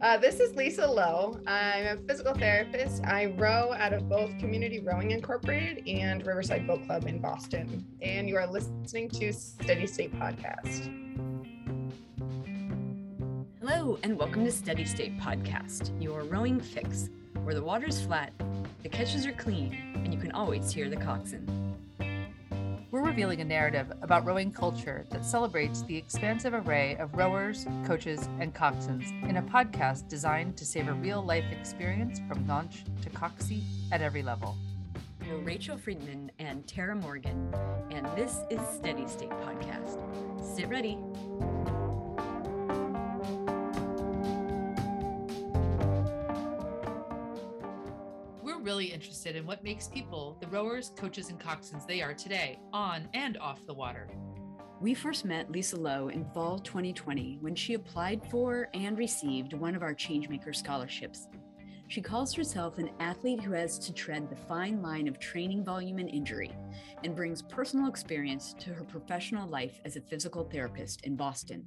Uh, this is Lisa Lowe. I'm a physical therapist. I row out of both Community Rowing Incorporated and Riverside Boat Club in Boston. And you are listening to Steady State Podcast. Hello, and welcome to Steady State Podcast, your rowing fix, where the water's flat, the catches are clean, and you can always hear the coxswain. We're revealing a narrative about rowing culture that celebrates the expansive array of rowers, coaches, and coxswains in a podcast designed to save a real life experience from launch to coxie at every level. We're Rachel Friedman and Tara Morgan, and this is Steady State Podcast. Sit ready. Really interested in what makes people the rowers, coaches, and coxswains they are today, on and off the water. We first met Lisa Lowe in fall 2020 when she applied for and received one of our Changemaker scholarships. She calls herself an athlete who has to tread the fine line of training volume and injury and brings personal experience to her professional life as a physical therapist in Boston.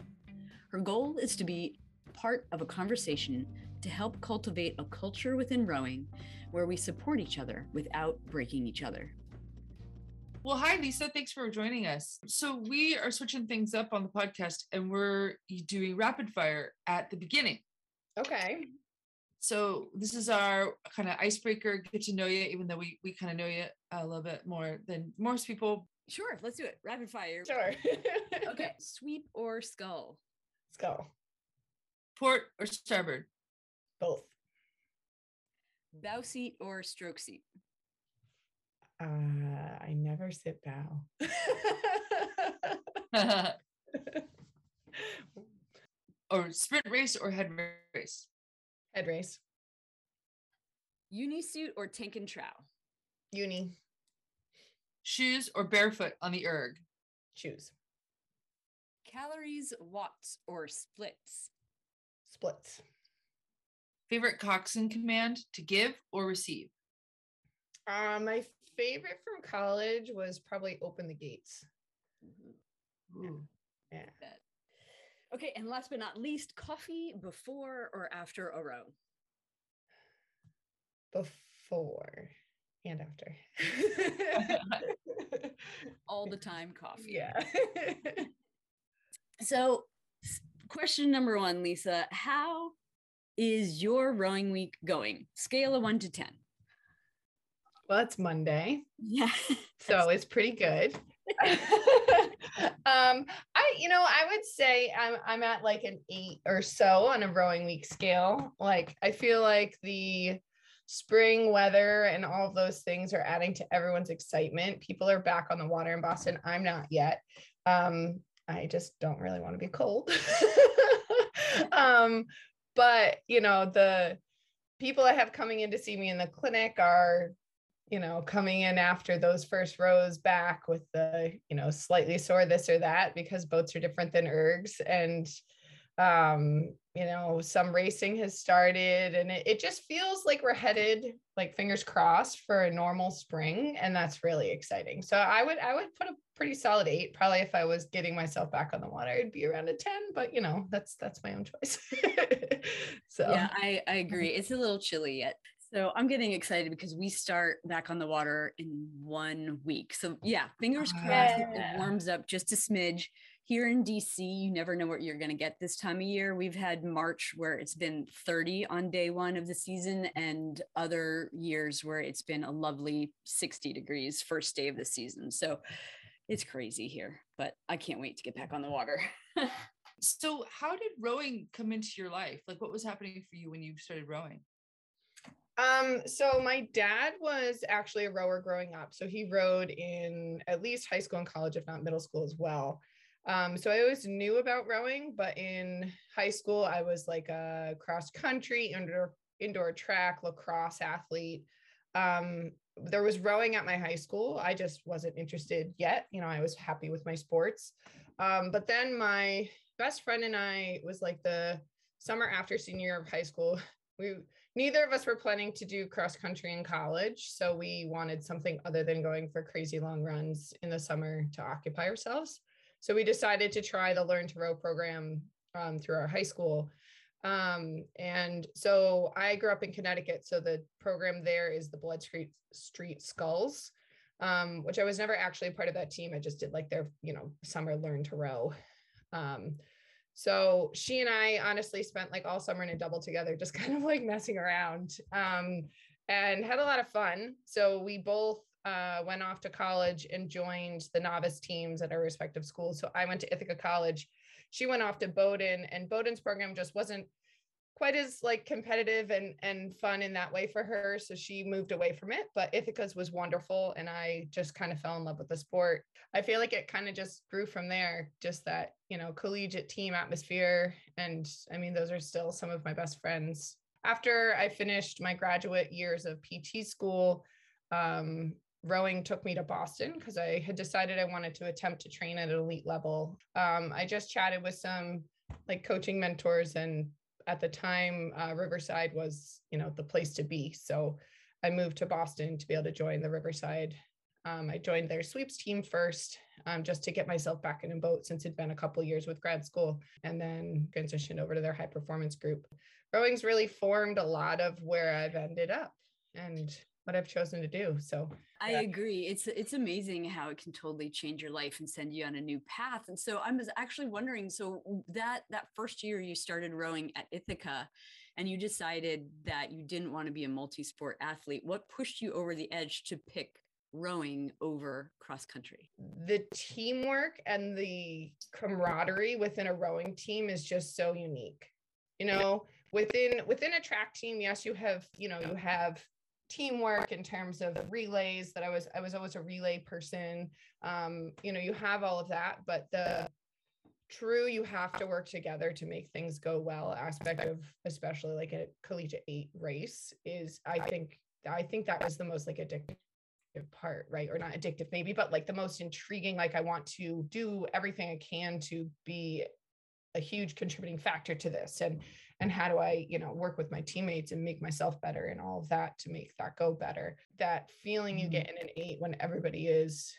Her goal is to be part of a conversation to help cultivate a culture within rowing where we support each other without breaking each other. Well, hi, Lisa. Thanks for joining us. So, we are switching things up on the podcast and we're doing rapid fire at the beginning. Okay. So, this is our kind of icebreaker, get to know you, even though we, we kind of know you a little bit more than most people. Sure, let's do it. Rapid fire. Sure. okay. Sweep or scull? Scull. Port or starboard? Both. Bow seat or stroke seat? Uh, I never sit bow. or sprint race or head race? Head race. Uni suit or tank and trou? Uni. Shoes or barefoot on the erg? Shoes. Calories, watts, or splits? Splits. Favorite coxswain command to give or receive? Uh, my favorite from college was probably open the gates. Mm-hmm. Yeah. yeah. Okay, and last but not least, coffee before or after a row? Before and after. All the time coffee. Yeah. so, question number one, Lisa, how is your rowing week going? Scale of one to 10. Well, it's Monday. Yeah. so it's pretty good. um, I, you know, I would say I'm I'm at like an eight or so on a rowing week scale. Like I feel like the spring weather and all of those things are adding to everyone's excitement. People are back on the water in Boston. I'm not yet. Um, I just don't really want to be cold. um, but you know the people I have coming in to see me in the clinic are you know coming in after those first rows back with the you know slightly sore this or that because boats are different than ergs. And um you know some racing has started and it, it just feels like we're headed like fingers crossed for a normal spring and that's really exciting. So i would i would put a pretty solid eight. Probably if i was getting myself back on the water it'd be around a 10 but you know that's that's my own choice. So. Yeah i i agree. It's a little chilly yet. So I'm getting excited because we start back on the water in one week. So yeah, fingers crossed yeah. it warms up just a smidge here in DC, you never know what you're going to get this time of year. We've had March where it's been 30 on day one of the season, and other years where it's been a lovely 60 degrees first day of the season. So it's crazy here, but I can't wait to get back on the water. so, how did rowing come into your life? Like, what was happening for you when you started rowing? Um, so my dad was actually a rower growing up. So he rowed in at least high school and college, if not middle school as well. Um, so I always knew about rowing, but in high school, I was like a cross country, indoor, indoor track, lacrosse athlete. Um, there was rowing at my high school. I just wasn't interested yet. You know, I was happy with my sports. Um, but then my best friend and I was like the summer after senior year of high school. We neither of us were planning to do cross country in college, so we wanted something other than going for crazy long runs in the summer to occupy ourselves. So we decided to try the Learn to Row program um, through our high school. Um, and so I grew up in Connecticut. So the program there is the Blood Street Street Sculls, um, which I was never actually part of that team. I just did like their, you know, summer learn to row. Um, so she and I honestly spent like all summer in a double together, just kind of like messing around um, and had a lot of fun. So we both uh, went off to college and joined the novice teams at our respective schools. So I went to Ithaca College. She went off to Bowdoin, and Bowdoin's program just wasn't quite as like competitive and and fun in that way for her so she moved away from it but ithaca's was wonderful and i just kind of fell in love with the sport i feel like it kind of just grew from there just that you know collegiate team atmosphere and i mean those are still some of my best friends after i finished my graduate years of pt school um, rowing took me to boston because i had decided i wanted to attempt to train at an elite level. Um, i just chatted with some like coaching mentors and at the time uh, riverside was you know the place to be. So i moved to boston to be able to join the riverside. Um, i joined their sweeps team first um, just to get myself back in a boat since it'd been a couple years with grad school and then transitioned over to their high performance group. Rowing's really formed a lot of where i've ended up and what I've chosen to do. So I yeah. agree. It's it's amazing how it can totally change your life and send you on a new path. And so I was actually wondering, so that that first year you started rowing at Ithaca and you decided that you didn't want to be a multi-sport athlete. What pushed you over the edge to pick rowing over cross country? The teamwork and the camaraderie within a rowing team is just so unique. You know, within within a track team, yes, you have, you know, you have teamwork in terms of relays that I was I was always a relay person. Um, you know, you have all of that, but the true you have to work together to make things go well aspect of especially like a collegiate eight race is I think I think that was the most like addictive part, right? Or not addictive maybe, but like the most intriguing. Like I want to do everything I can to be a huge contributing factor to this. And and how do i you know work with my teammates and make myself better and all of that to make that go better that feeling you mm-hmm. get in an eight when everybody is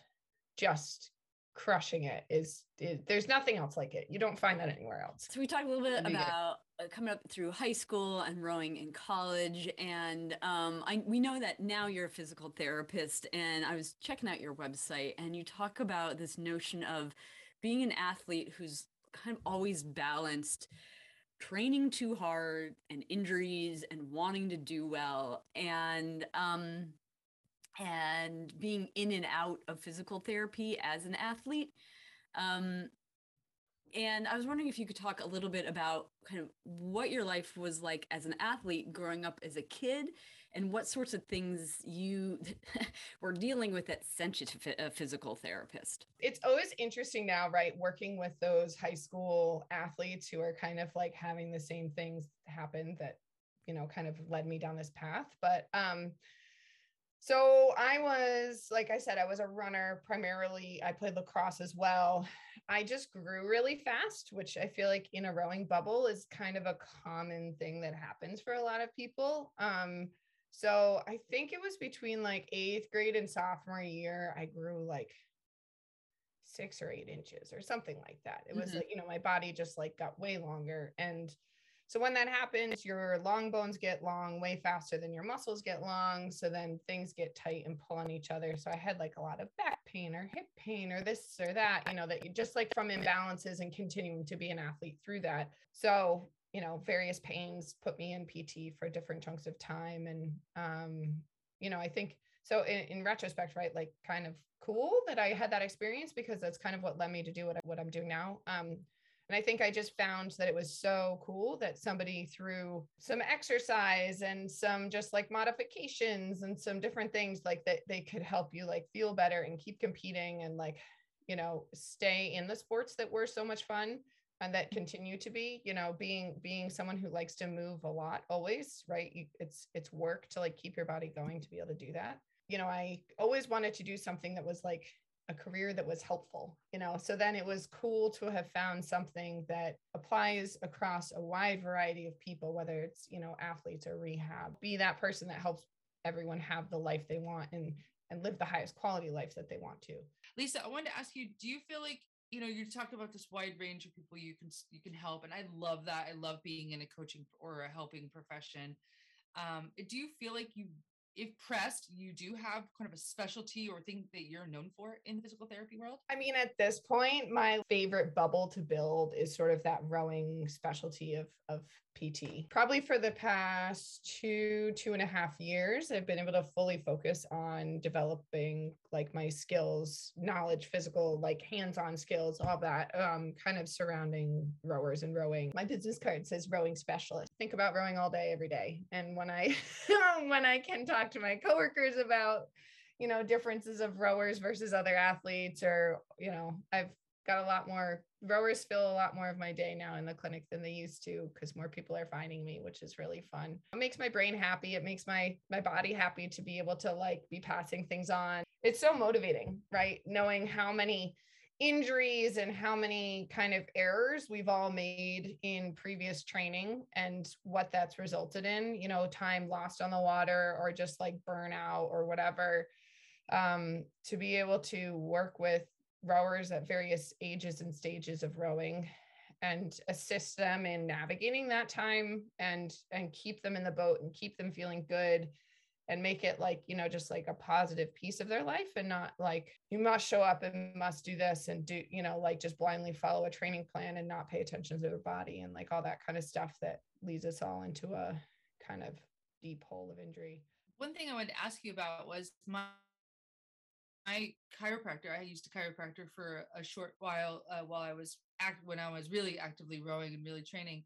just crushing it is, is, there's nothing else like it you don't find that anywhere else so we talked a little bit about uh, coming up through high school and rowing in college and um, I, we know that now you're a physical therapist and i was checking out your website and you talk about this notion of being an athlete who's kind of always balanced training too hard and injuries and wanting to do well and um and being in and out of physical therapy as an athlete. Um and I was wondering if you could talk a little bit about kind of what your life was like as an athlete growing up as a kid and what sorts of things you were dealing with you to a physical therapist. It's always interesting now, right? Working with those high school athletes who are kind of like having the same things happen that, you know, kind of led me down this path. But, um, so I was, like I said, I was a runner primarily. I played lacrosse as well. I just grew really fast, which I feel like in a rowing bubble is kind of a common thing that happens for a lot of people. Um, so I think it was between like eighth grade and sophomore year, I grew like six or eight inches or something like that. It was mm-hmm. like, you know, my body just like got way longer. And so when that happens, your long bones get long way faster than your muscles get long. So then things get tight and pull on each other. So I had like a lot of back pain or hip pain or this or that, you know, that you just like from imbalances and continuing to be an athlete through that. So you know various pains put me in pt for different chunks of time. And um you know i think so in, in retrospect right like kind of cool that i had that experience because that's kind of what led me to do what, I, what i'm doing now. Um and I think I just found that it was so cool that somebody through some exercise and some just like modifications and some different things like that they could help you like feel better and keep competing and like, you know, stay in the sports that were so much fun and that continue to be you know being being someone who likes to move a lot always right? You, it's it's work to like keep your body going to be able to do that. You know i always wanted to do something that was like a career that was helpful you know? So then it was cool to have found something that applies across a wide variety of people whether it's you know athletes or rehab. Be that person that helps everyone have the life they want and and live the highest quality life that they want to. Lisa i wanted to ask you do you feel like you know you talk about this wide range of people you can you can help and i love that i love being in a coaching or a helping profession um, do you feel like you if pressed, you do have kind of a specialty or thing that you're known for in the physical therapy world? I mean, at this point, my favorite bubble to build is sort of that rowing specialty of, of PT. Probably for the past two, two and a half years, I've been able to fully focus on developing like my skills, knowledge, physical, like hands on skills, all that um, kind of surrounding rowers and rowing. My business card says rowing specialist. Think about rowing all day, every day. And when I, when I can talk to my coworkers about, you know, differences of rowers versus other athletes, or, you know, I've got a lot more rowers fill a lot more of my day now in the clinic than they used to because more people are finding me which is really fun. It makes my brain happy. It makes my my body happy to be able to like be passing things on. It's so motivating right? Knowing how many injuries and how many kind of errors we've all made in previous training and what that's resulted in you know time lost on the water or just like burnout or whatever um, to be able to work with rowers at various ages and stages of rowing and assist them in navigating that time and and keep them in the boat and keep them feeling good and make it like you know just like a positive piece of their life and not like you must show up and must do this and do you know like just blindly follow a training plan and not pay attention to their body and like all that kind of stuff that leads us all into a kind of deep hole of injury. One thing i wanted to ask you about was my my chiropractor, I used a chiropractor for a short while uh, while I was act when I was really actively rowing and really training,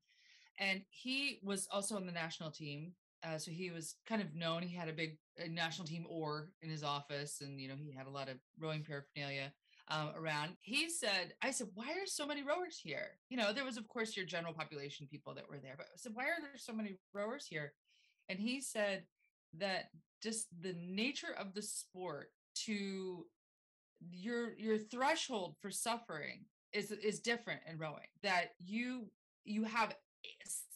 and he was also on the national team. Uh, so he was kind of known. He had a big a national team oar in his office, and you know he had a lot of rowing paraphernalia um, around. He said, "I said, why are so many rowers here? You know, there was of course your general population people that were there, but I said, why are there so many rowers here?" And he said that just the nature of the sport to your your threshold for suffering is is different in rowing that you you have eh,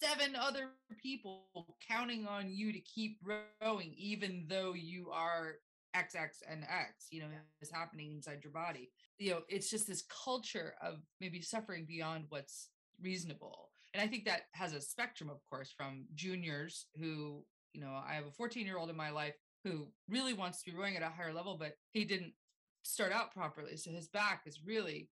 seven other people counting on you to keep rowing even though you are xx and x you know is happening inside your body. You know it's just this culture of maybe suffering beyond what's reasonable. And i think that has a spectrum of course from juniors who you know i have a 14 year old in my life who really wants to be rowing at a higher level, but he didn't start out properly. So his back is really,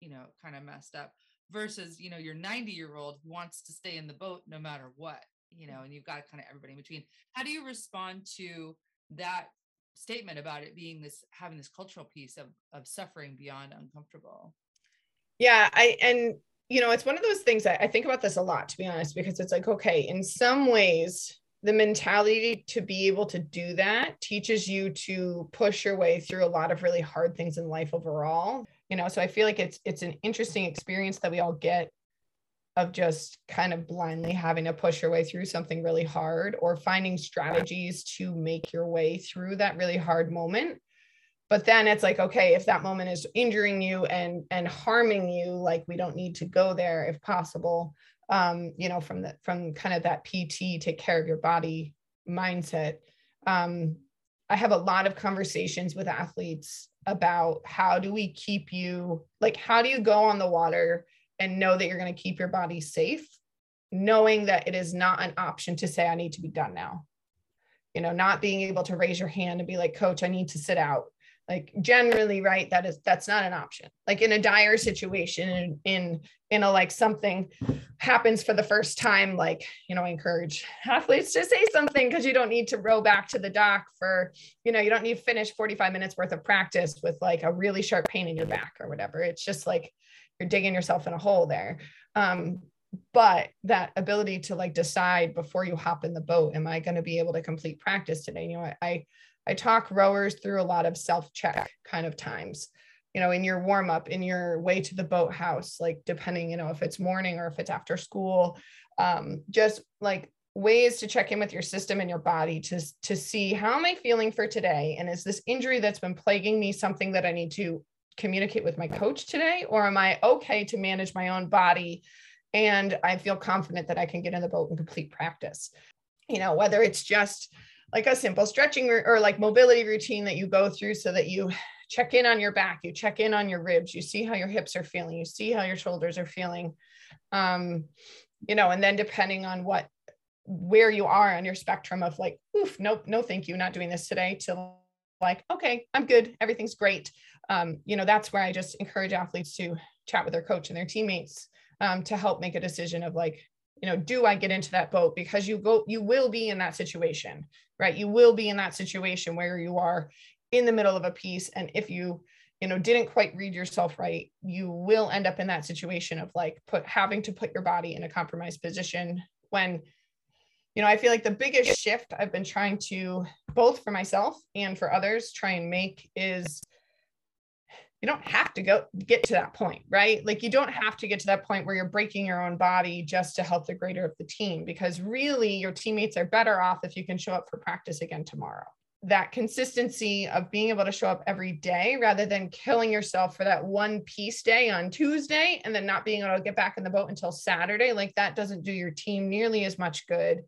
you know, kind of messed up versus, you know, your 90 year old who wants to stay in the boat no matter what, you know, mm. and you've got kind of everybody in between. How do you respond to that statement about it being this having this cultural piece of of suffering beyond uncomfortable? Yeah, I and you know, it's one of those things I think about this a lot, to be honest, because it's like, okay, in some ways, the mentality to be able to do that teaches you to push your way through a lot of really hard things in life overall. You know so i feel like it's it's an interesting experience that we all get of just kind of blindly having to push your way through something really hard or finding strategies to make your way through that really hard moment. But then it's like okay if that moment is injuring you and and harming you like we don't need to go there if possible um, you know, from the from kind of that PT take care of your body mindset. Um, I have a lot of conversations with athletes about how do we keep you like how do you go on the water and know that you're going to keep your body safe, knowing that it is not an option to say I need to be done now. You know, not being able to raise your hand and be like, coach, I need to sit out like generally right that is that's not an option. Like in a dire situation in in, a like something happens for the first time like you know I encourage athletes to say something because you don't need to row back to the dock for you know you don't need to finish 45 minutes worth of practice with like a really sharp pain in your back or whatever. It's just like you're digging yourself in a hole there. Um but that ability to like decide before you hop in the boat am i going to be able to complete practice today? You know I, I I talk rowers through a lot of self check kind of times, you know, in your warm up, in your way to the boathouse, like depending, you know, if it's morning or if it's after school, um, just like ways to check in with your system and your body to, to see how am I feeling for today? And is this injury that's been plaguing me something that I need to communicate with my coach today? Or am I okay to manage my own body? And I feel confident that I can get in the boat and complete practice. You know, whether it's just like a simple stretching or, like mobility routine that you go through so that you check in on your back, you check in on your ribs, you see how your hips are feeling, you see how your shoulders are feeling. Um, you know, and then depending on what where you are on your spectrum of like, oof, nope, no, thank you, not doing this today, to like, okay, I'm good, everything's great. Um, you know, that's where I just encourage athletes to chat with their coach and their teammates um, to help make a decision of like, you know, do I get into that boat? Because you go, you will be in that situation, right? You will be in that situation where you are in the middle of a piece. And if you, you know, didn't quite read yourself right, you will end up in that situation of like put having to put your body in a compromised position when you know, I feel like the biggest shift I've been trying to both for myself and for others try and make is you don't have to go get to that point, right? Like you don't have to get to that point where you're breaking your own body just to help the greater of the team because really your teammates are better off if you can show up for practice again tomorrow. That consistency of being able to show up every day rather than killing yourself for that one piece day on Tuesday and then not being able to get back in the boat until Saturday, like that doesn't do your team nearly as much good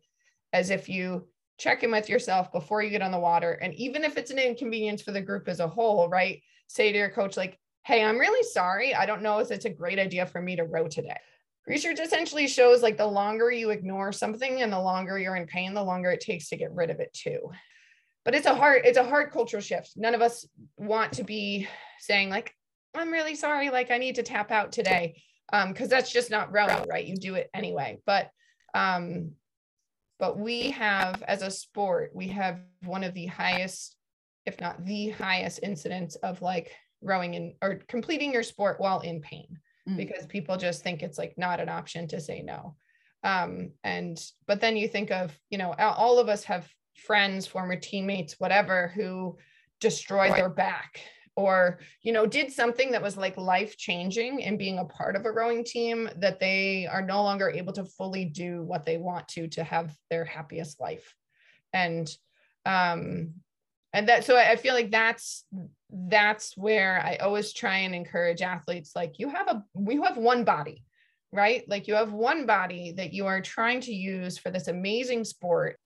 as if you check in with yourself before you get on the water. And even if it's an inconvenience for the group as a whole, right? Say to your coach, like, hey, I'm really sorry. I don't know if it's a great idea for me to row today. Research essentially shows like the longer you ignore something and the longer you're in pain, the longer it takes to get rid of it too. But it's a hard, it's a hard cultural shift. None of us want to be saying like, I'm really sorry, like I need to tap out today. Um, because that's just not relevant, right? You do it anyway. But um, but we have as a sport we have one of the highest if not the highest incidence of like rowing in or completing your sport while in pain. Mm. because people just think it's like not an option to say no. Um and but then you think of you know all of us have friends former teammates whatever who destroyed their back or you know did something that was like life changing and being a part of a rowing team that they are no longer able to fully do what they want to to have their happiest life. And um and that so i feel like that's that's where i always try and encourage athletes like you have a we have one body right like you have one body that you are trying to use for this amazing sport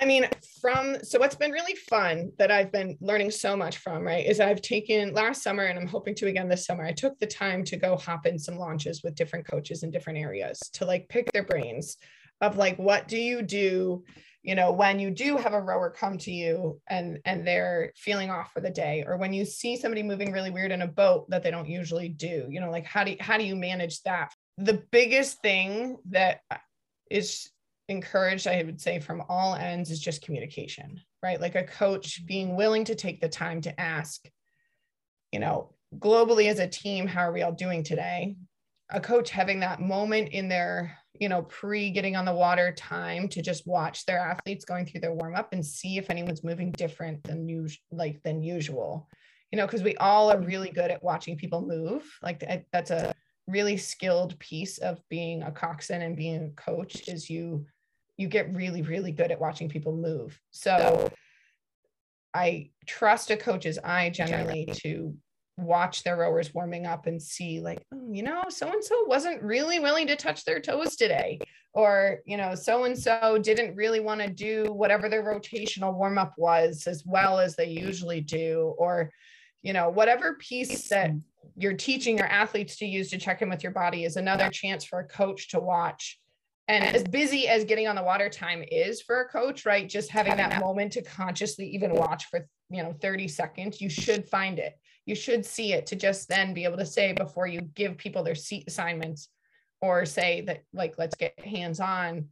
I mean, from so what's been really fun that I've been learning so much from, right, is I've taken last summer and I'm hoping to again this summer. I took the time to go hop in some launches with different coaches in different areas to like pick their brains of like, what do you do, you know, when you do have a rower come to you and and they're feeling off for the day, or when you see somebody moving really weird in a boat that they don't usually do, you know, like how do you, how do you manage that? The biggest thing that is encouraged, I would say, from all ends is just communication, right? Like a coach being willing to take the time to ask, you know, globally as a team, how are we all doing today? A coach having that moment in their, you know, pre getting on the water time to just watch their athletes going through their warm up and see if anyone's moving different than usual, like than usual, you know, because we all are really mm-hmm. good at watching people move. Like that's a really skilled piece of being a coxswain and being a coach is you you get really, really good at watching people move. So I trust a coach's eye generally to watch their rowers warming up and see like oh, you know so and so wasn't really willing to touch their toes today or you know so and so didn't really want to do whatever their rotational warm up was as well as they usually do or you know whatever piece that mm. you're teaching your athletes to use to check in with your body is another chance for a coach to watch and as busy as getting on the water time is for a coach, right? Just having that moment to consciously even watch for, you know, 30 seconds, you should find it. You should see it to just then be able to say before you give people their seat assignments or say that, like, let's get hands on,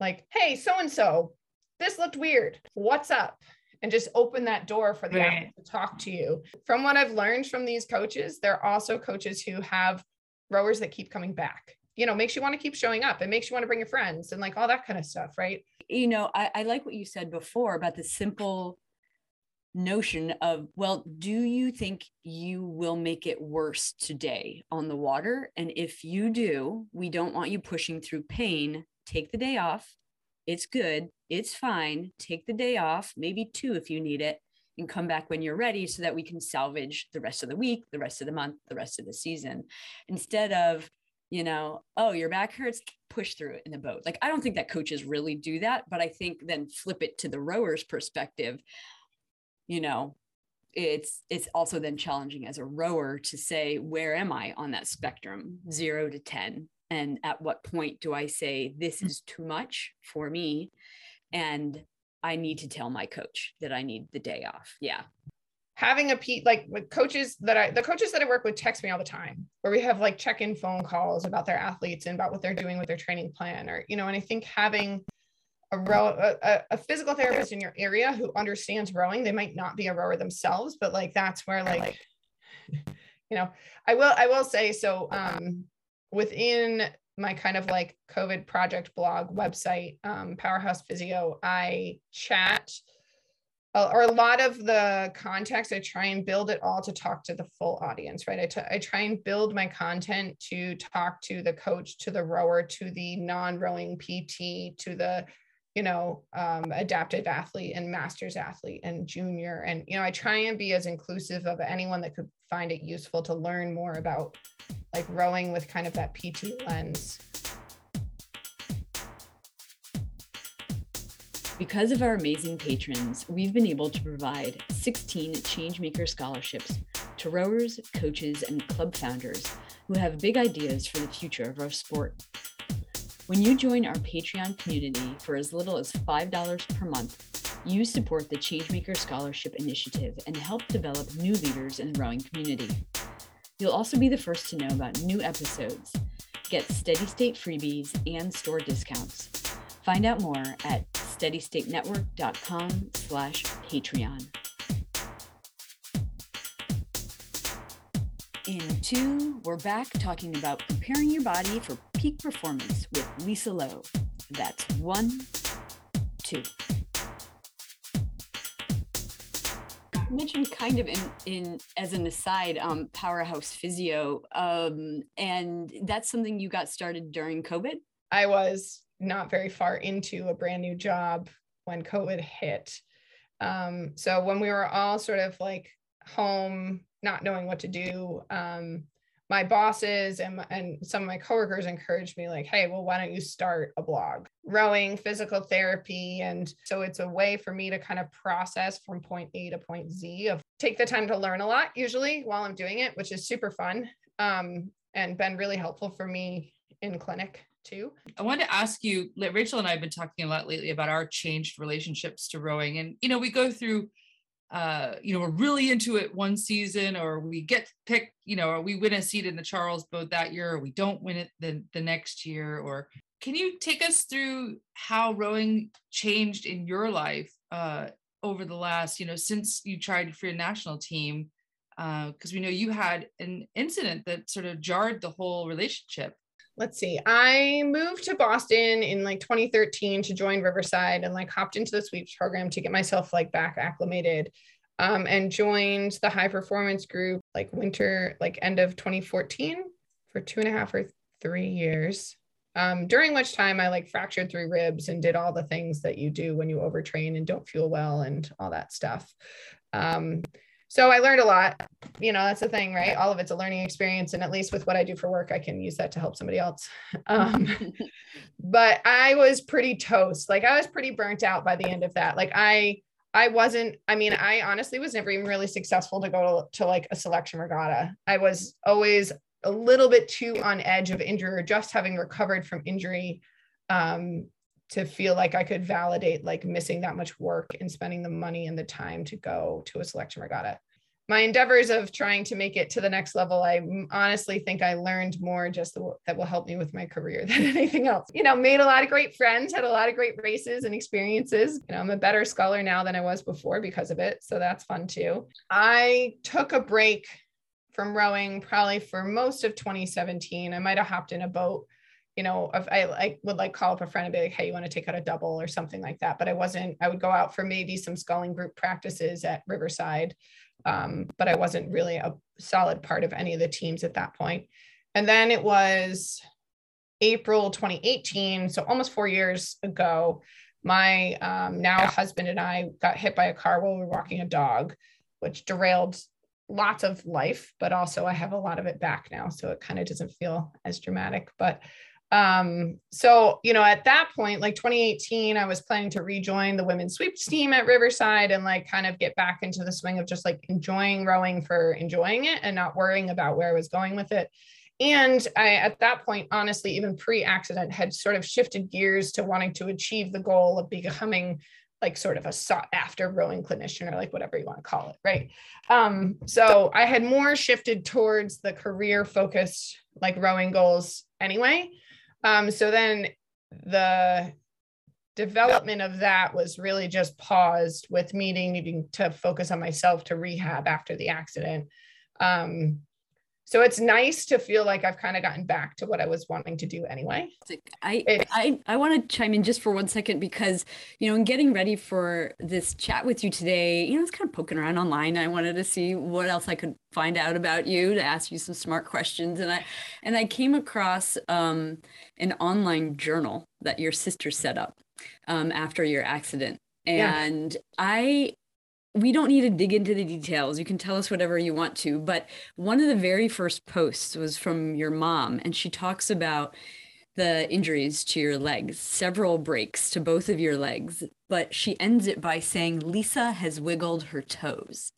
like, hey, so and so, this looked weird. What's up? And just open that door for the right. to talk to you. From what I've learned from these coaches, they're also coaches who have rowers that keep coming back you know makes you want to keep showing up it makes you want to bring your friends and like all that kind of stuff right you know I, I like what you said before about the simple notion of well do you think you will make it worse today on the water? And if you do we don't want you pushing through pain. Take the day off. It's good. It's fine. Take the day off maybe two if you need it and come back when you're ready so that we can salvage the rest of the week the rest of the month the rest of the season. Instead of you know, oh, your back hurts, push through it in the boat. Like, I don't think that coaches really do that, but I think then flip it to the rower's perspective, you know, it's it's also then challenging as a rower to say where am i on that spectrum 0 to 10 and at what point do i say this is too much for me and i need to tell my coach that i need the day off? Yeah. Having a P like with coaches that I the coaches that I work with text me all the time where we have like check-in phone calls about their athletes and about what they're doing with their training plan or you know and I think having a row a, a physical therapist in your area who understands rowing they might not be a rower themselves but like that's where like you know I will I will say so um within my kind of like COVID project blog website, um, Powerhouse Physio, I chat or a lot of the context, I try and build it all to talk to the full audience, right? I, t- I try and build my content to talk to the coach, to the rower, to the non rowing PT, to the you know um, adaptive athlete and masters athlete and junior and you know i try and be as inclusive of anyone that could find it useful to learn more about like rowing with kind of that pt lens Because of our amazing patrons, we've been able to provide 16 Changemaker scholarships to rowers, coaches, and club founders who have big ideas for the future of our sport. When you join our Patreon community for as little as $5 per month, you support the Changemaker Scholarship Initiative and help develop new leaders in the rowing community. You'll also be the first to know about new episodes, get steady state freebies, and store discounts. Find out more at steadystatenetwork.com slash Patreon. Two, we're back talking about preparing your body for peak performance with Lisa Lowe. That's one, two. I mentioned kind of in, in as an aside, um, powerhouse physio, um, and that's something you got started during COVID. I was not very far into a brand new job when COVID hit. Um, so when we were all sort of like home, not knowing what to do, um, my bosses and, and some of my coworkers encouraged me like, hey, well, why don't you start a blog? Rowing, physical therapy. And so it's a way for me to kind of process from point A to point Z of take the time to learn a lot usually while I'm doing it, which is super fun um, and been really helpful for me in clinic too. I wanted to ask you, Rachel and I have been talking a lot lately about our changed relationships to rowing. And, you know, we go through, uh, you know, we're really into it one season, or we get picked, you know, or we win a seat in the Charles boat that year, or we don't win it the, the next year. Or can you take us through how rowing changed in your life uh, over the last, you know, since you tried for your national team? Because uh, we know you had an incident that sort of jarred the whole relationship let's see i moved to boston in like 2013 to join riverside and like hopped into the sweeps program to get myself like back acclimated um, and joined the high performance group like winter like end of 2014 for two and a half or three years. Um, during which time i like fractured three ribs and did all the things that you do when you overtrain and don't feel well and all that stuff. Um, so I learned a lot. You know, that's the thing, right? All of it's a learning experience. And at least with what I do for work, I can use that to help somebody else. Um, but I was pretty toast. Like I was pretty burnt out by the end of that. Like I, I wasn't, I mean, I honestly was never even really successful to go to, to like a selection regatta. I was always a little bit too on edge of injury or just having recovered from injury um, to feel like I could validate like missing that much work and spending the money and the time to go to a selection regatta. My endeavors of trying to make it to the next level, I honestly think I learned more just that will help me with my career than anything else. You know, made a lot of great friends, had a lot of great races and experiences. You know, I'm a better sculler now than I was before because of it. So that's fun too. I took a break from rowing probably for most of 2017. I might have hopped in a boat you know, if I like would like call up a friend and be like, hey, you want to take out a double or something like that. But I wasn't, I would go out for maybe some sculling group practices at Riverside. Um, but I wasn't really a solid part of any of the teams at that point. And then it was April 2018, so almost four years ago, my um, now husband and I got hit by a car while we were walking a dog, which derailed lots of life, but also I have a lot of it back now. So it kind of doesn't feel as dramatic. But Um, so, you know, at that point, like 2018, I was planning to rejoin the women's sweeps team at Riverside and like kind of get back into the swing of just like enjoying rowing for enjoying it and not worrying about where I was going with it. And I, at that point, honestly, even pre accident, had sort of shifted gears to wanting to achieve the goal of becoming like sort of a sought after rowing clinician or like whatever you want to call it. Right. Um, so I had more shifted towards the career focused like rowing goals anyway. Um, so then the development of that was really just paused with me needing to focus on myself to rehab after the accident. Um, so it's nice to feel like I've kind of gotten back to what I was wanting to do anyway. I I, I want to chime in just for one second because you know in getting ready for this chat with you today, you know, I was kind of poking around online. I wanted to see what else I could find out about you to ask you some smart questions, and I and I came across um, an online journal that your sister set up um, after your accident, and yeah. I we don't need to dig into the details. You can tell us whatever you want to. But one of the very first posts was from your mom, and she talks about the injuries to your legs, several breaks to both of your legs. But she ends it by saying, Lisa has wiggled her toes.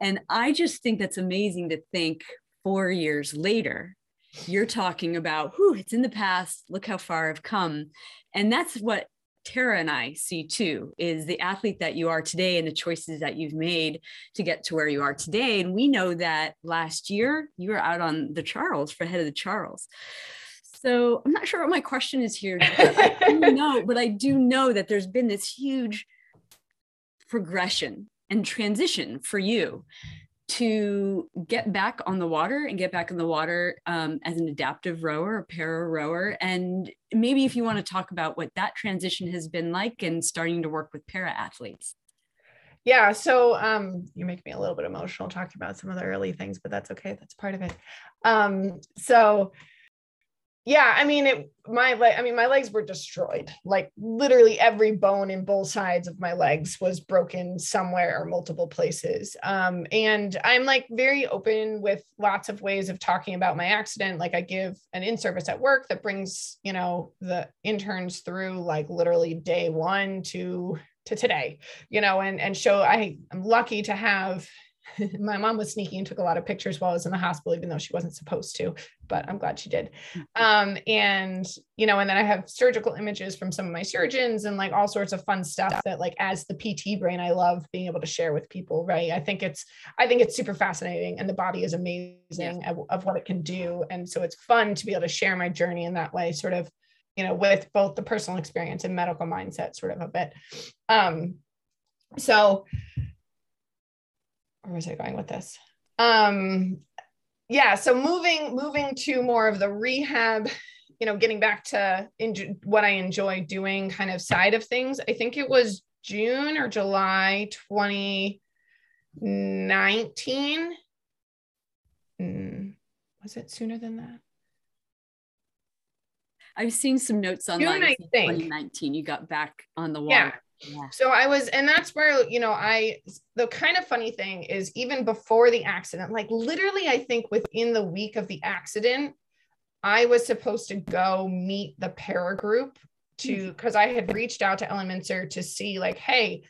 And I just think that's amazing to think four years later, you're talking about, whew, it's in the past. Look how far I've come. And that's what Tara and I see too is the athlete that you are today and the choices that you've made to get to where you are today. And we know that last year you were out on the Charles for head of the Charles. So I'm not sure what my question is here. I know, but I do know that there's been this huge progression and transition for you to get back on the water and get back in the water um, as an adaptive rower, a para rower. And maybe if you want to talk about what that transition has been like and starting to work with para athletes. Yeah, so um, you make me a little bit emotional talking about some of the early things, but that's okay. That's part of it. Um, so yeah i mean it my leg i mean my legs were destroyed. Like literally every bone in both sides of my legs was broken somewhere or multiple places. Um, and i'm like very open with lots of ways of talking about my accident. Like i give an in-service at work that brings you know the interns through like literally day one to to today you know and and show i i'm lucky to have my mom was sneaky and took a lot of pictures while I was in the hospital, even though she wasn't supposed to, but I'm glad she did. Mm-hmm. Um, and, you know, and then I have surgical images from some of my surgeons and like all sorts of fun stuff that like as the PT brain, I love being able to share with people. Right. I think it's, I think it's super fascinating and the body is amazing yeah. of, of what it can do. And so it's fun to be able to share my journey in that way, sort of, you know, with both the personal experience and medical mindset sort of a bit. Um, so where was I going with this? Um, yeah, so moving moving to more of the rehab, you know, getting back to in, what I enjoy doing kind of side of things. I think it was June or July 2019. Mm, was it sooner than that? I've seen some notes online. June, I think. 2019, you got back on the water. Yeah. Yeah. So I was, and that's where, you know, I, the kind of funny thing is even before the accident, like literally, I think within the week of the accident, I was supposed to go meet the para group to, because mm. I had reached out to Ellen Minzner to see, like, hey,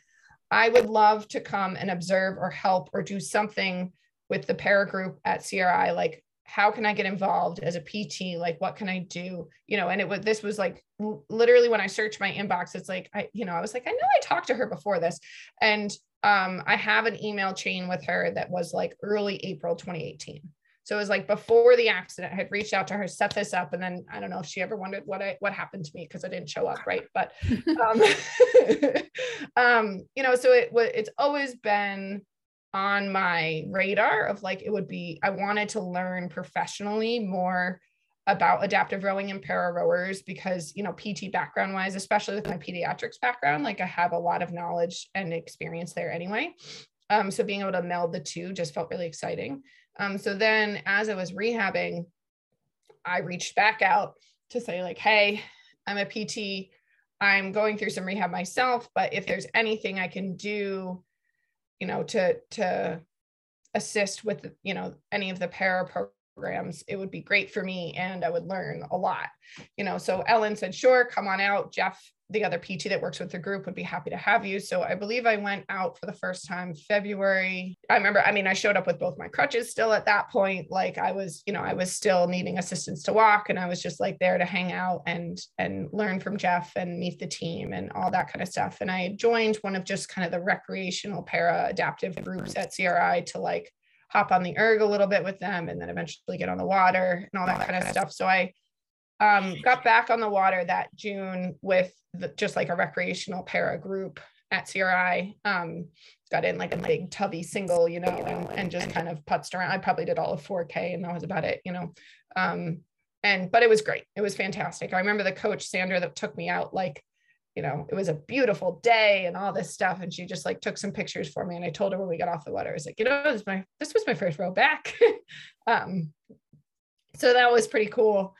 I would love to come and observe or help or do something with the para group at CRI. Like, how can I get involved as a PT? Like, what can I do? You know, and it was, this was like literally when I searched my inbox, it's like, I, you know, I was like, I know I talked to her before this. And um, I have an email chain with her that was like early April 2018. So it was like before the accident, I had reached out to her, set this up, and then I don't know if she ever wondered what I what happened to me because I didn't show up, right? But um, um, you know, so it it's always been on my radar of like it would be I wanted to learn professionally more about adaptive rowing and para rowers because you know PT background wise especially with my pediatrics background like I have a lot of knowledge and experience there anyway. Um, so being able to meld the two just felt really exciting. Um, so then as I was rehabbing I reached back out to say like hey I'm a PT I'm going through some rehab myself but if there's anything I can do you know to to assist with you know any of the para programs, it would be great for me and I would learn a lot. You know, so Ellen said, sure, come on out. Jeff the other PT that works with the group would be happy to have you. So I believe I went out for the first time February. I remember, I mean, I showed up with both my crutches still at that point. Like I was, you know, I was still needing assistance to walk and I was just like there to hang out and and learn from Jeff and meet the team and all that kind of stuff. And I joined one of just kind of the recreational para adaptive groups at CRI to like hop on the erg a little bit with them and then eventually get on the water and all that kind of stuff. So I um, got back on the water that June with the, just like a recreational para group at CRI. Um, got in like a big tubby single, you know, and, and just kind of putzed around. I probably did all of 4K and that was about it, you know. Um, and but it was great. It was fantastic. I remember the coach Sandra that took me out like, you know, it was a beautiful day and all this stuff. And she just like took some pictures for me. And I told her when we got off the water, I was like, you know, this was my this was my first row back. um, so that was pretty cool.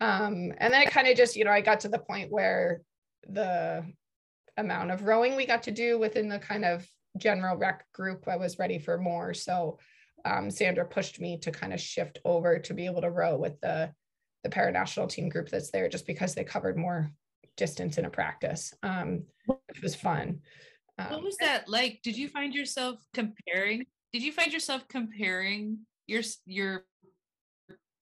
Um, and then it kind of just, you know, I got to the point where the amount of rowing we got to do within the kind of general rec group, I was ready for more. So um, Sandra pushed me to kind of shift over to be able to row with the the paranational team group that's there, just because they covered more distance in a practice, um, which was fun. Um, what was that like? Did you find yourself comparing? Did you find yourself comparing your your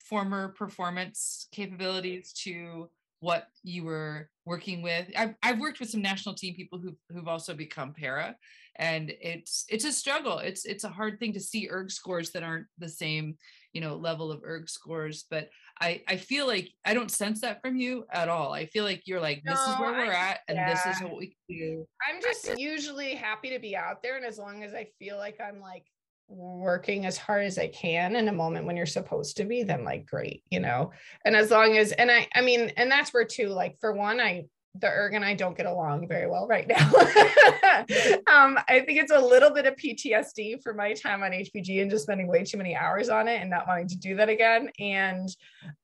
former performance capabilities to what you were working with. I've, I've worked with some national team people who've, who've also become para and it's it's a struggle. It's it's a hard thing to see erg scores that aren't the same, you know, level of erg scores. But I I feel like I don't sense that from you at all. I feel like you're like, this no, is where we're at and yeah. this is what we can do. I'm just usually happy to be out there. And as long as I feel like I'm like working as hard as I can in a moment when you're supposed to be, then like great, you know. And as long as and I I mean, and that's where too, like for one, I the erg and I don't get along very well right now. um, I think it's a little bit of PTSD for my time on HPG and just spending way too many hours on it and not wanting to do that again. And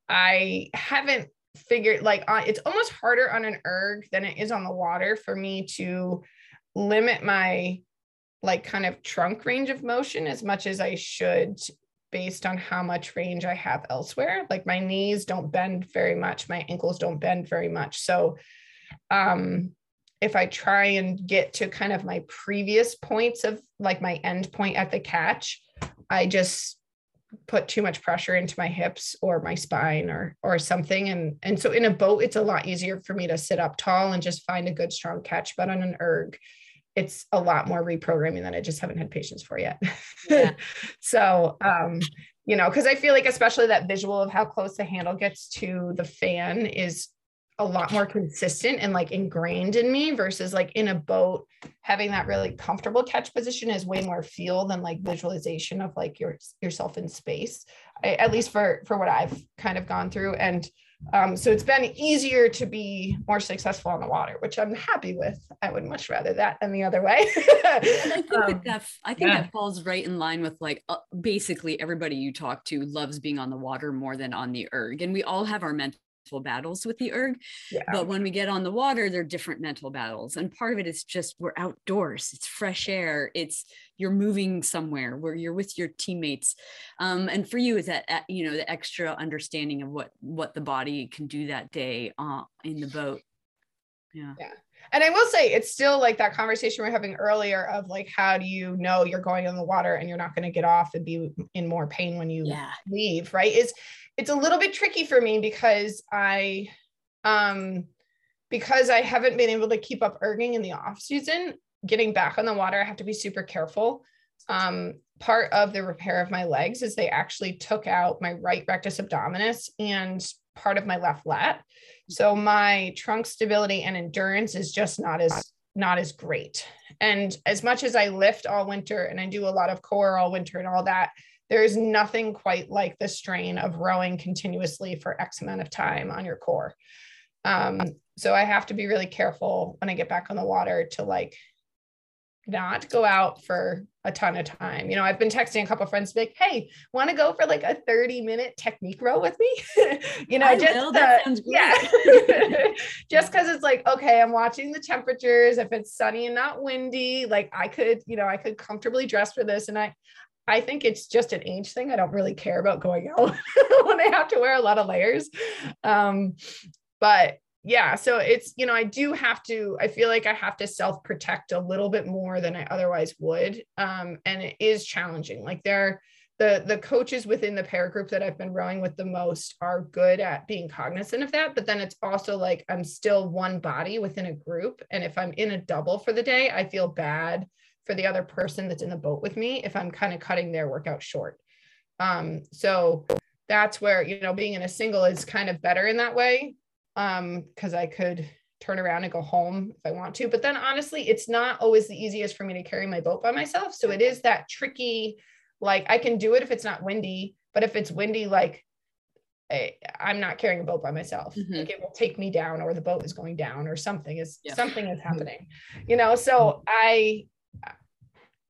I haven't figured like uh, it's almost harder on an erg than it is on the water for me to limit my like kind of trunk range of motion as much as I should based on how much range I have elsewhere. Like my knees don't bend very much, my ankles don't bend very much. So um if I try and get to kind of my previous points of like my end point at the catch, I just put too much pressure into my hips or my spine or or something and and so in a boat it's a lot easier for me to sit up tall and just find a good strong catch but on an erg it's a lot more reprogramming than I just haven't had patience for yet. Yeah. so, um, you know, because I feel like, especially that visual of how close the handle gets to the fan is a lot more consistent and like ingrained in me versus like in a boat having that really comfortable catch position is way more feel than like visualization of like your yourself in space I, at least for for what i've kind of gone through and um, so it's been easier to be more successful on the water, which I'm happy with. I would much rather that than the other way. I think um, that, that I think yeah. that falls right in line with like uh, basically everybody you talk to loves being on the water more than on the erg, and we all have our mental battles with the erg yeah. but when we get on the water they're different mental battles and part of it is just we're outdoors it's fresh air it's you're moving somewhere where you're with your teammates um, and for you is that you know the extra understanding of what what the body can do that day uh, in the boat yeah yeah and I will say it's still like that conversation we are having earlier of like how do you know you're going in the water and you're not going to get off and be in more pain when you yeah. leave, right? Is it's a little bit tricky for me because I um because I haven't been able to keep up erging in the off season, getting back on the water, I have to be super careful. Um, part of the repair of my legs is they actually took out my right rectus abdominis and part of my left lat. So my trunk stability and endurance is just not as not as great. And as much as I lift all winter and I do a lot of core all winter and all that, there is nothing quite like the strain of rowing continuously for X amount of time on your core. Um, so I have to be really careful when I get back on the water to like not go out for a ton of time. You know, I've been texting a couple friends like, "Hey, want to go for like a 30 minute technique row with me?" you know, I just will. That uh, yeah. just cuz it's like, okay, I'm watching the temperatures. If it's sunny and not windy, like I could, you know, I could comfortably dress for this and I I think it's just an age thing. I don't really care about going out when I have to wear a lot of layers. Um, but yeah, so it's, you know, I do have to, I feel like I have to self protect a little bit more than I otherwise would. Um, and it is challenging. Like there, the the coaches within the para group that I've been rowing with the most are good at being cognizant of that. But then it's also like I'm still one body within a group. And if I'm in a double for the day, I feel bad for the other person that's in the boat with me if I'm kind of cutting their workout short. Um, so that's where, you know, being in a single is kind of better in that way. Um, because I could turn around and go home if I want to. But then honestly, it's not always the easiest for me to carry my boat by myself. So it is that tricky, like I can do it if it's not windy, but if it's windy, like I, am not carrying a boat by myself. Mm-hmm. Like it will take me down or the boat is going down or something is yeah. something is happening. You know, so I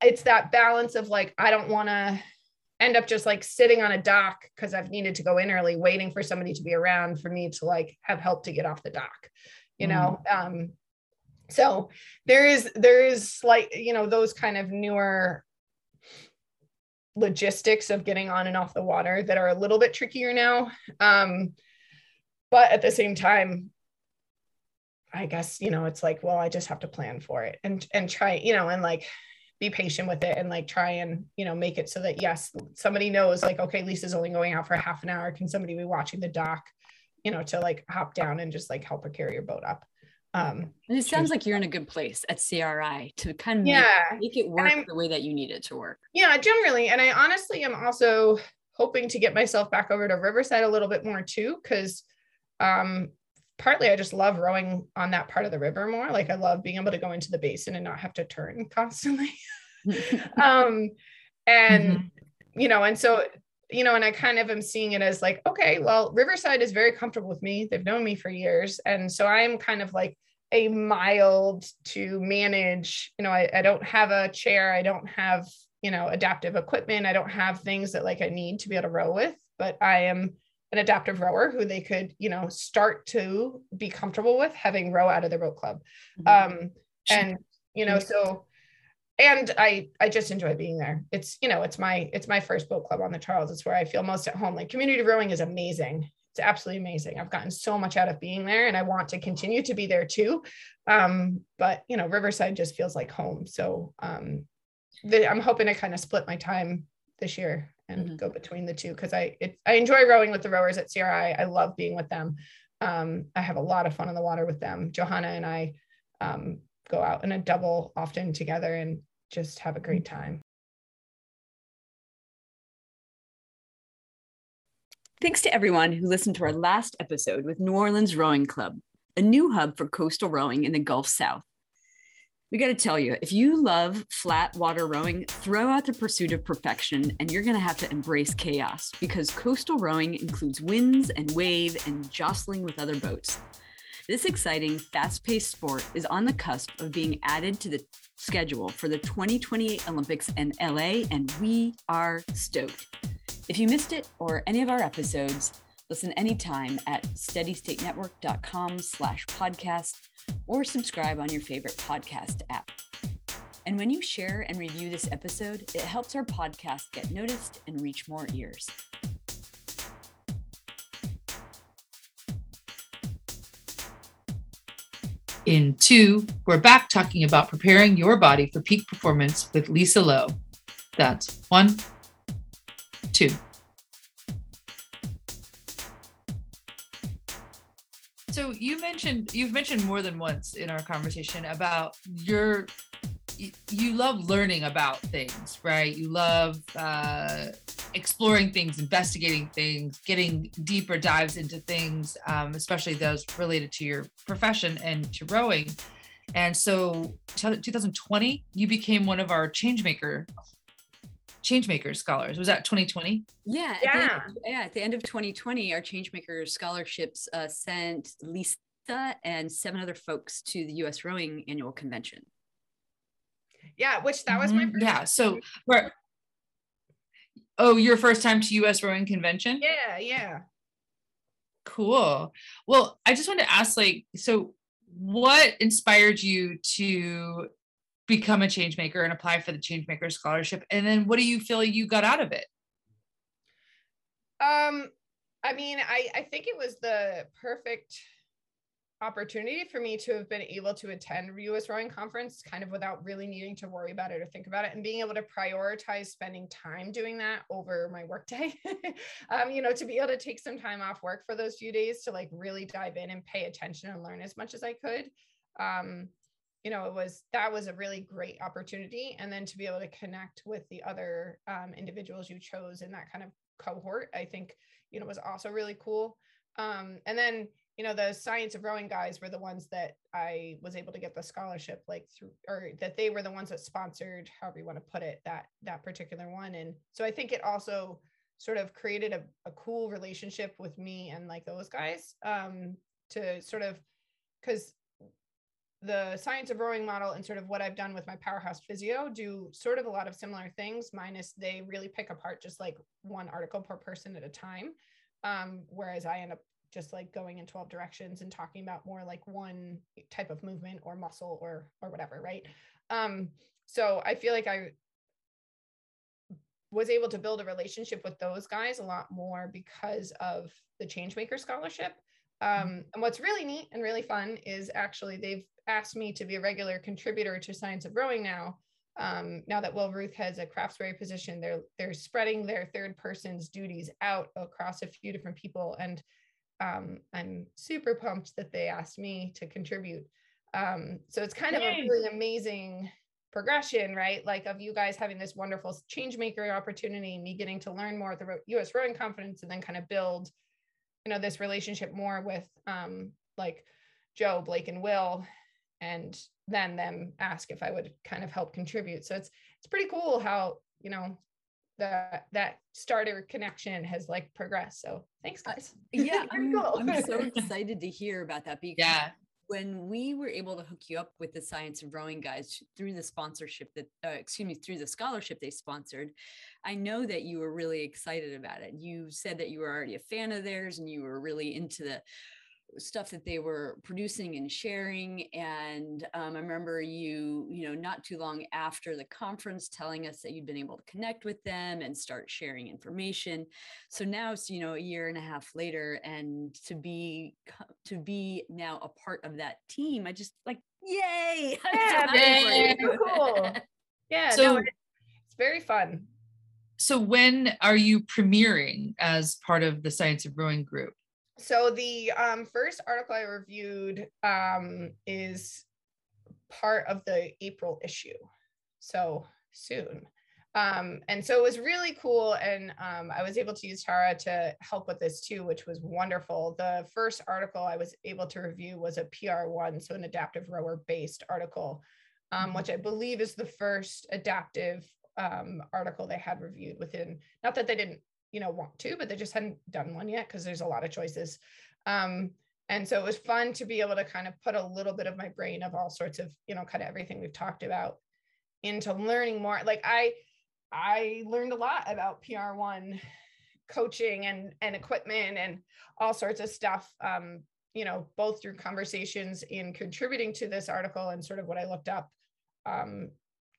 it's that balance of like I don't want to end up just like sitting on a dock because I've needed to go in early, waiting for somebody to be around for me to like have help to get off the dock, you mm. know. Um, so there is there is slight, you know, those kind of newer logistics of getting on and off the water that are a little bit trickier now. Um, but at the same time, I guess, you know, it's like, well, I just have to plan for it and and try, you know, and like be patient with it and like try and you know make it so that yes somebody knows like okay lisa's only going out for half an hour. Can somebody be watching the dock you know to like hop down and just like help her carry your boat up? Um and it sounds like you're in a good place at cri to kind of yeah. make, make it work the way that you need it to work. Yeah generally. And i honestly am also hoping to get myself back over to riverside a little bit more too because um partly I just love rowing on that part of the river more. Like I love being able to go into the basin and not have to turn constantly. um, and mm-hmm. you know, and so you know, and I kind of am seeing it as like, okay, well, Riverside is very comfortable with me. They've known me for years, and so I'm kind of like a mild to manage. You know, I, I don't have a chair. I don't have you know adaptive equipment. I don't have things that like I need to be able to row with, but I am an adaptive rower who they could, you know, start to be comfortable with having row out of their boat club. Mm-hmm. Um, and you know, so and I I just enjoy being there. It's you know, it's my it's my first boat club on the Charles. It's where I feel most at home. Like community rowing is amazing. It's absolutely amazing. I've gotten so much out of being there and I want to continue to be there too. Um, but you know, Riverside just feels like home. So um the, I'm hoping to kind of split my time this year and mm-hmm. go between the two because I it, I enjoy rowing with the rowers at CRI. I love being with them. Um, I have a lot of fun on the water with them. Johanna and I um, go out in a double often together and just have a great time. Thanks to everyone who listened to our last episode with New Orleans Rowing Club, a new hub for coastal rowing in the Gulf South we got to tell you, if you love flat water rowing, throw out the pursuit of perfection and you're going to have to embrace chaos because coastal rowing includes winds and wave and jostling with other boats. This exciting, fast paced sport is on the cusp of being added to the schedule for the 2028 Olympics in LA, and we are stoked. If you missed it or any of our episodes, listen anytime at steadystatenetwork.com slash podcast or subscribe on your favorite podcast app. And when you share and review this episode, it helps our podcast get noticed and reach more ears. In two, we're back talking about preparing your body for peak performance with Lisa Lowe. That's one, two. You mentioned you've mentioned more than once in our conversation about your you love learning about things right? You love uh, exploring things investigating things getting deeper dives into things um, especially those related to your profession and to rowing. And so 2020 you became one of our changemaker Changemakers scholars. Was that 2020? Yeah. At yeah. Of, yeah. At the end of 2020, our Changemakers scholarships uh, sent Lisa and seven other folks to the U.S. Rowing Annual Convention. Yeah, which that was my mm-hmm. yeah. So where? Oh, your first time to U.S. Rowing Convention? Yeah, yeah. Cool. Well, I just wanted to ask, like, so what inspired you to become a change maker and apply for the change maker scholarship and then what do you feel you got out of it um i mean i i think it was the perfect opportunity for me to have been able to attend US rowing conference kind of without really needing to worry about it or think about it and being able to prioritize spending time doing that over my workday. um, you know, to be able to take some time off work for those few days to like really dive in and pay attention and learn as much as I could. Um, you know, it was that was a really great opportunity. And then to be able to connect with the other um, individuals you chose in that kind of cohort, I think, you know, was also really cool. Um, and then you know the science of rowing guys were the ones that i was able to get the scholarship like through or that they were the ones that sponsored however you want to put it that that particular one and so i think it also sort of created a, a cool relationship with me and like those guys um to sort of because the science of rowing model and sort of what I've done with my powerhouse physio do sort of a lot of similar things, minus they really pick apart just like one article per person at a time. Um, whereas I end up just like going in 12 directions and talking about more like one type of movement or muscle or or whatever right um so i feel like i was able to build a relationship with those guys a lot more because of the changemaker scholarship um, and what's really neat and really fun is actually they've asked me to be a regular contributor to science of rowing now um, now that Will Ruth has a craftsbury position, they're they're spreading their third person's duties out across a few different people. And um, I'm super pumped that they asked me to contribute. Um, so it's kind Yay. of a really amazing progression, right? Like of you guys having this wonderful change maker opportunity, me getting to learn more at the U.S. Rowing Conference, and then kind of build, you know, this relationship more with um, like Joe, Blake, and Will, and then them ask if I would kind of help contribute. So it's it's pretty cool how you know that that starter connection has like progressed. So thanks, guys. Uh, yeah, I'm, cool. I'm so excited to hear about that because yeah. When we were able to hook you up with the Science of Rowing guys through the sponsorship that, uh, excuse me, through the scholarship they sponsored, I know that you were really excited about it. You said that you were already a fan of theirs and you were really into the stuff that they were producing and sharing and um, i remember you you know not too long after the conference telling us that you'd been able to connect with them and start sharing information. So now it's you know a year and a half later and to be to be now a part of that team i just like yay! Yeah, cool. yeah so no, it's very fun. So when are you premiering as part of the science of rowing group so the um, first article I reviewed um, is part of the April issue. So soon. Um, and so it was really cool. And um, I was able to use Tara to help with this too, which was wonderful. The first article I was able to review was a PR1, so an adaptive rower based article, um, mm-hmm. which I believe is the first adaptive um, article they had reviewed within, not that they didn't you know want to but they just hadn't done one yet because there's a lot of choices. Um, and so it was fun to be able to kind of put a little bit of my brain of all sorts of you know kind of everything we've talked about into learning more. Like i i learned a lot about pr1 coaching and and equipment and all sorts of stuff um, you know both through conversations in contributing to this article and sort of what i looked up um,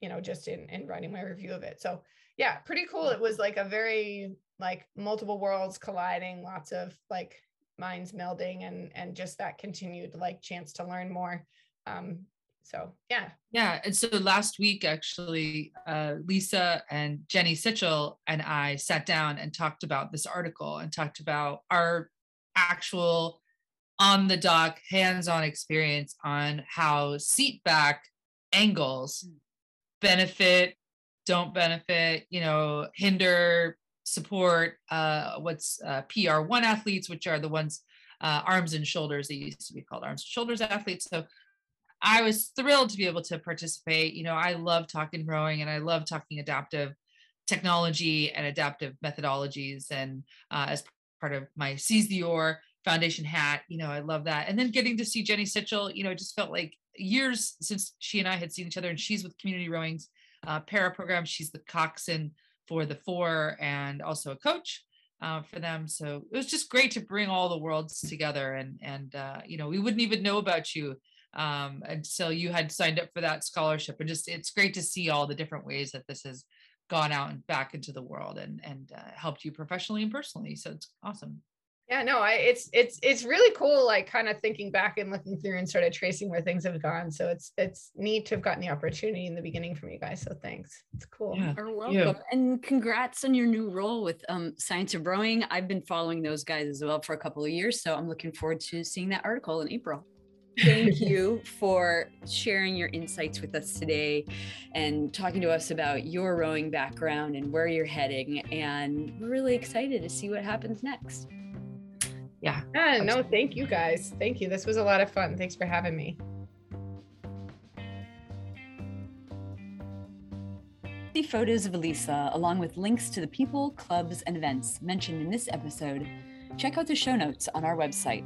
you know just in in writing my review of it. So yeah pretty cool. It was like a very like multiple worlds colliding, lots of like minds melding and and just that continued like chance to learn more. Um, so yeah. Yeah. And so last week actually uh, Lisa and Jenny Sitchell and I sat down and talked about this article and talked about our actual on the dock hands-on experience on how seat back angles hmm. benefit don't benefit you know hinder support uh, what's uh, PR1 athletes, which are the ones uh, arms and shoulders. They used to be called arms and shoulders athletes. So I was thrilled to be able to participate. You know, I love talking rowing and I love talking adaptive technology and adaptive methodologies. And uh, as part of my Seize the Oar Foundation hat, you know, I love that. And then getting to see Jenny Sitchell, you know, it just felt like years since she and I had seen each other, and she's with Community Rowing's uh, para program. She's the coxswain for the four and also a coach uh, for them. So it was just great to bring all the worlds together. And and uh, you know we wouldn't even know about you Um, so you had signed up for that scholarship and just it's great to see all the different ways that this has gone out and back into the world and and uh, helped you professionally and personally. So it's awesome. Yeah, no, I it's it's it's really cool, like kind of thinking back and looking through and sort of tracing where things have gone. So it's it's neat to have gotten the opportunity in the beginning from you guys. So thanks. It's cool. Yeah, You're welcome. Yeah. And congrats on your new role with um, Science of Rowing. I've been following those guys as well for a couple of years. So I'm looking forward to seeing that article in April. Thank you for sharing your insights with us today and talking to us about your rowing background and where you're heading. And we're really excited to see what happens next yeah. Yeah, no, thank you guys. Thank you. This was a lot of fun. Thanks for having me. See photos of Elisa, along with links to the people, clubs, and events mentioned in this episode. Check out the show notes on our website.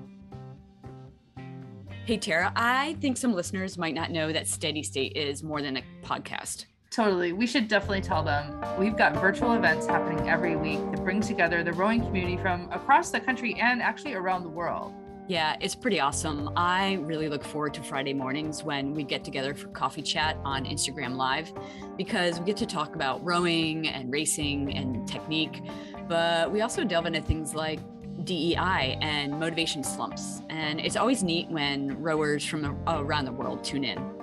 Hey, Tara, I think some listeners might not know that Steady State is more than a podcast. Totally. We should definitely tell them. We've got virtual events happening every week that bring together the rowing community from across the country and actually around the world. Yeah, it's pretty awesome. I really look forward to Friday mornings when we get together for coffee chat on Instagram Live because we get to talk about rowing and racing and technique, but we also delve into things like DEI and motivation slumps. And it's always neat when rowers from around the world tune in.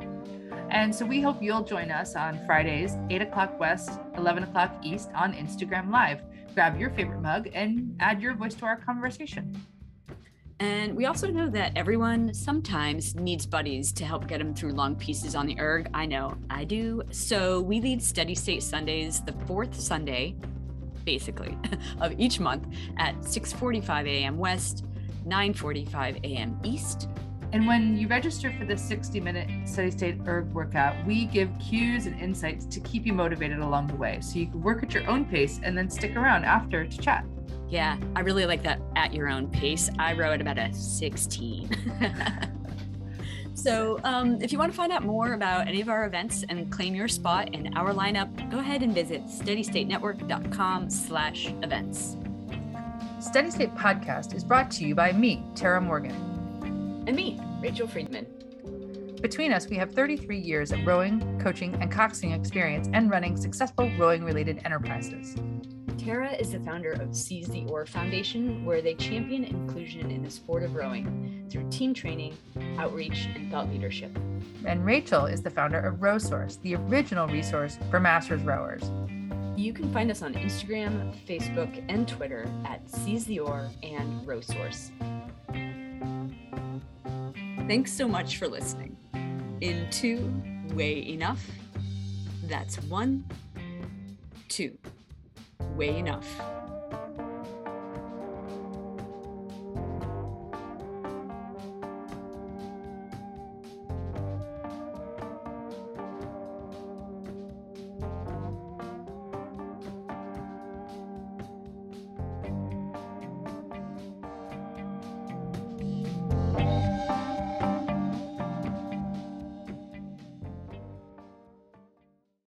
And so we hope you'll join us on Fridays, 8 o'clock West, 11 o'clock East on Instagram Live. Grab your favorite mug and add your voice to our conversation. And we also know that everyone sometimes needs buddies to help get them through long pieces on the erg. I know I do. So we lead Steady State Sundays the fourth Sunday, basically, of each month at 6:45 a.m. West, 9:45 a.m. East, and when you register for the 60 minute steady state erg workout, we give cues and insights to keep you motivated along the way. So you can work at your own pace and then stick around after to chat. Yeah, I really like that at your own pace. I row at about a 16. so um, if you want to find out more about any of our events and claim your spot in our lineup, go ahead and visit steadystatenetwork.com slash events. Steady State Podcast is brought to you by me, Tara Morgan and me, Rachel Friedman. Between us, we have 33 years of rowing, coaching, and coxing experience and running successful rowing related enterprises. Tara is the founder of Seize the Oar Foundation, where they champion inclusion in the sport of rowing through team training, outreach, and thought leadership. And Rachel is the founder of RowSource, the original resource for masters rowers. You can find us on Instagram, Facebook, and Twitter at Seize the Oar and RowSource. Thanks so much for listening. In two, way enough. That's one, two, way enough.